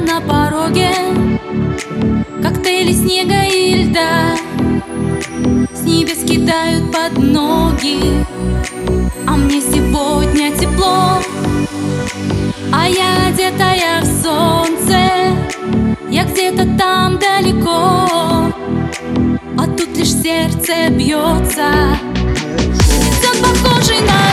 на пороге Коктейли снега и льда С небес кидают под ноги. А мне сегодня тепло А я одетая в солнце Я где-то там далеко. А тут лишь сердце бьется. Все похоже на